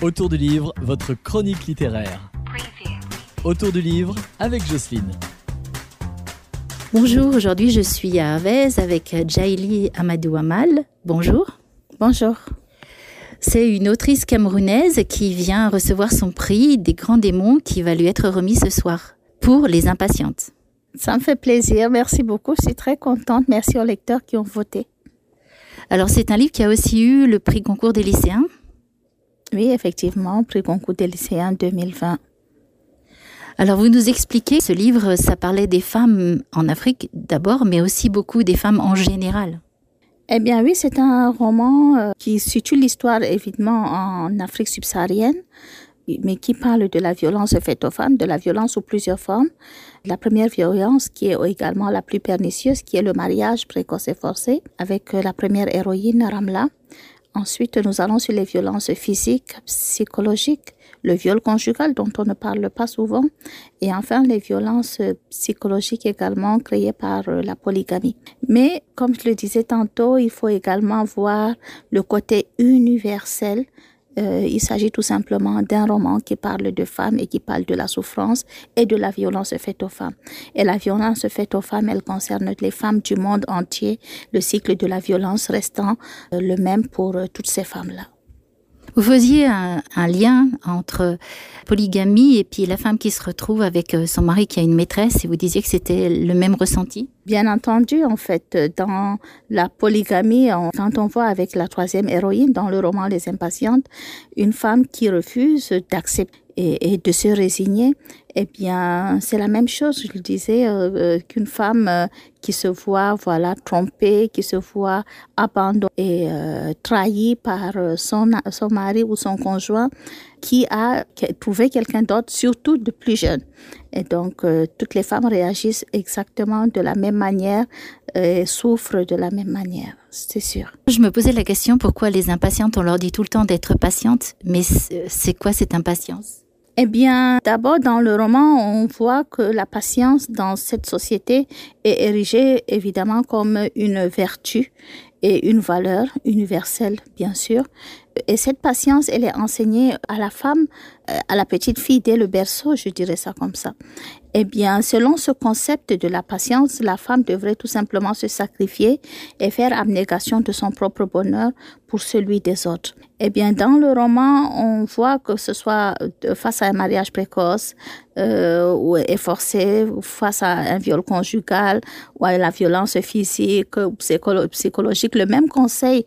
Autour du livre, votre chronique littéraire. Autour du livre avec Jocelyne. Bonjour, aujourd'hui je suis à Avez avec Jaili Amadou Amal. Bonjour. Bonjour. C'est une autrice camerounaise qui vient recevoir son prix des grands démons qui va lui être remis ce soir pour Les Impatientes. Ça me fait plaisir, merci beaucoup, je suis très contente. Merci aux lecteurs qui ont voté. Alors c'est un livre qui a aussi eu le prix concours des lycéens. Oui, effectivement, prix concours des lycéens 2020. Alors vous nous expliquez, ce livre, ça parlait des femmes en Afrique d'abord, mais aussi beaucoup des femmes en général. Eh bien oui, c'est un roman euh, qui situe l'histoire évidemment en Afrique subsaharienne, mais qui parle de la violence faite aux femmes, de la violence sous plusieurs formes. La première violence qui est également la plus pernicieuse, qui est le mariage précoce et forcé, avec euh, la première héroïne, Ramla. Ensuite, nous allons sur les violences physiques, psychologiques, le viol conjugal dont on ne parle pas souvent, et enfin les violences psychologiques également créées par euh, la polygamie. Mais comme je le disais tantôt, il faut également voir le côté universel euh, il s'agit tout simplement d'un roman qui parle de femmes et qui parle de la souffrance et de la violence faite aux femmes. Et la violence faite aux femmes, elle concerne les femmes du monde entier, le cycle de la violence restant euh, le même pour euh, toutes ces femmes-là. Vous faisiez un, lien entre polygamie et puis la femme qui se retrouve avec euh, son mari qui a une maîtresse et vous disiez que c'était le même ressenti? Bien entendu, en fait, dans la polygamie, quand on voit avec la troisième héroïne dans le roman Les Impatientes, une femme qui refuse d'accepter et, de se résigner, eh bien, c'est la même chose, je le disais, euh, euh, qu'une femme euh, qui se voit, voilà, trompée, qui se voit abandonnée et trahie par son, son mari ou son conjoint, qui a trouvé quelqu'un d'autre, surtout de plus jeune. Et donc, toutes les femmes réagissent exactement de la même manière et souffrent de la même manière, c'est sûr. Je me posais la question pourquoi les impatientes, on leur dit tout le temps d'être patientes, mais c'est quoi cette impatience? Eh bien, d'abord, dans le roman, on voit que la patience dans cette société érigée évidemment comme une vertu et une valeur universelle, bien sûr. Et cette patience, elle est enseignée à la femme, euh, à la petite fille dès le berceau, je dirais ça comme ça. Eh bien, selon ce concept de la patience, la femme devrait tout simplement se sacrifier et faire abnégation de son propre bonheur pour celui des autres. Eh bien, dans le roman, on voit que ce soit face à un mariage précoce euh, ou est forcé, face à un viol conjugal ou à la violence physique ou psychologique, le même conseil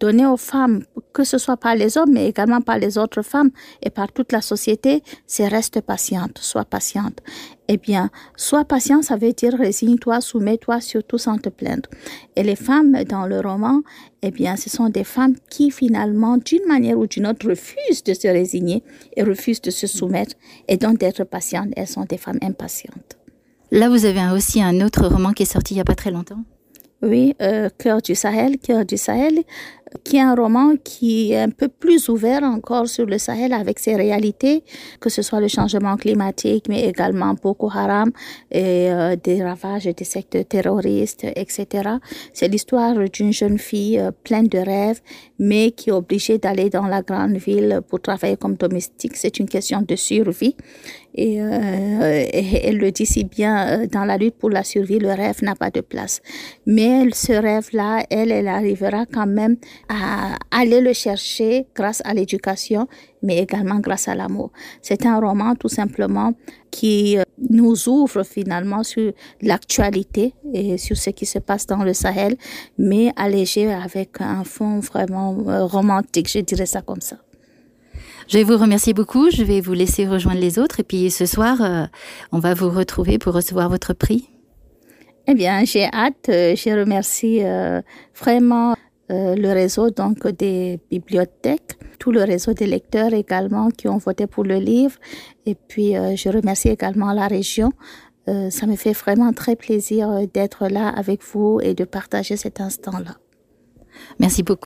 donné aux femmes, que ce soit par les hommes, mais également par les autres femmes et par toute la société, c'est reste patiente, sois patiente. Eh bien, sois patiente, ça veut dire résigne-toi, soumets-toi, surtout sans te plaindre. Et les femmes dans le roman, eh bien, ce sont des femmes qui finalement, d'une manière ou d'une autre, refusent de se résigner et refusent de se soumettre et donc d'être patientes. Elles sont des femmes impatientes. Là, vous avez aussi un autre roman qui est sorti il n'y a pas très longtemps. Oui, euh, Cœur du Sahel, Cœur du Sahel, qui est un roman qui est un peu plus ouvert encore sur le Sahel avec ses réalités, que ce soit le changement climatique, mais également Boko Haram et euh, des ravages des sectes terroristes, etc. C'est l'histoire d'une jeune fille euh, pleine de rêves, mais qui est obligée d'aller dans la grande ville pour travailler comme domestique. C'est une question de survie. Et, euh, elle le dit si bien, dans la lutte pour la survie, le rêve n'a pas de place. Mais ce rêve-là, elle, elle arrivera quand même à aller le chercher grâce à l'éducation, mais également grâce à l'amour. C'est un roman tout simplement qui euh, nous ouvre finalement sur l'actualité et sur ce qui se passe dans le Sahel, mais allégé avec un fond vraiment romantique, je dirais ça comme ça. Je vais vous remercier beaucoup. Je vais vous laisser rejoindre les autres. Et puis ce soir, euh, on va vous retrouver pour recevoir votre prix. Eh bien, j'ai hâte. Euh, je remercie euh, vraiment le réseau donc des bibliothèques, tout le réseau des lecteurs également qui ont voté pour le livre. Et puis, je remercie également la région. ça me fait vraiment très plaisir d'être là avec vous et de partager cet instant-là. Merci beaucoup.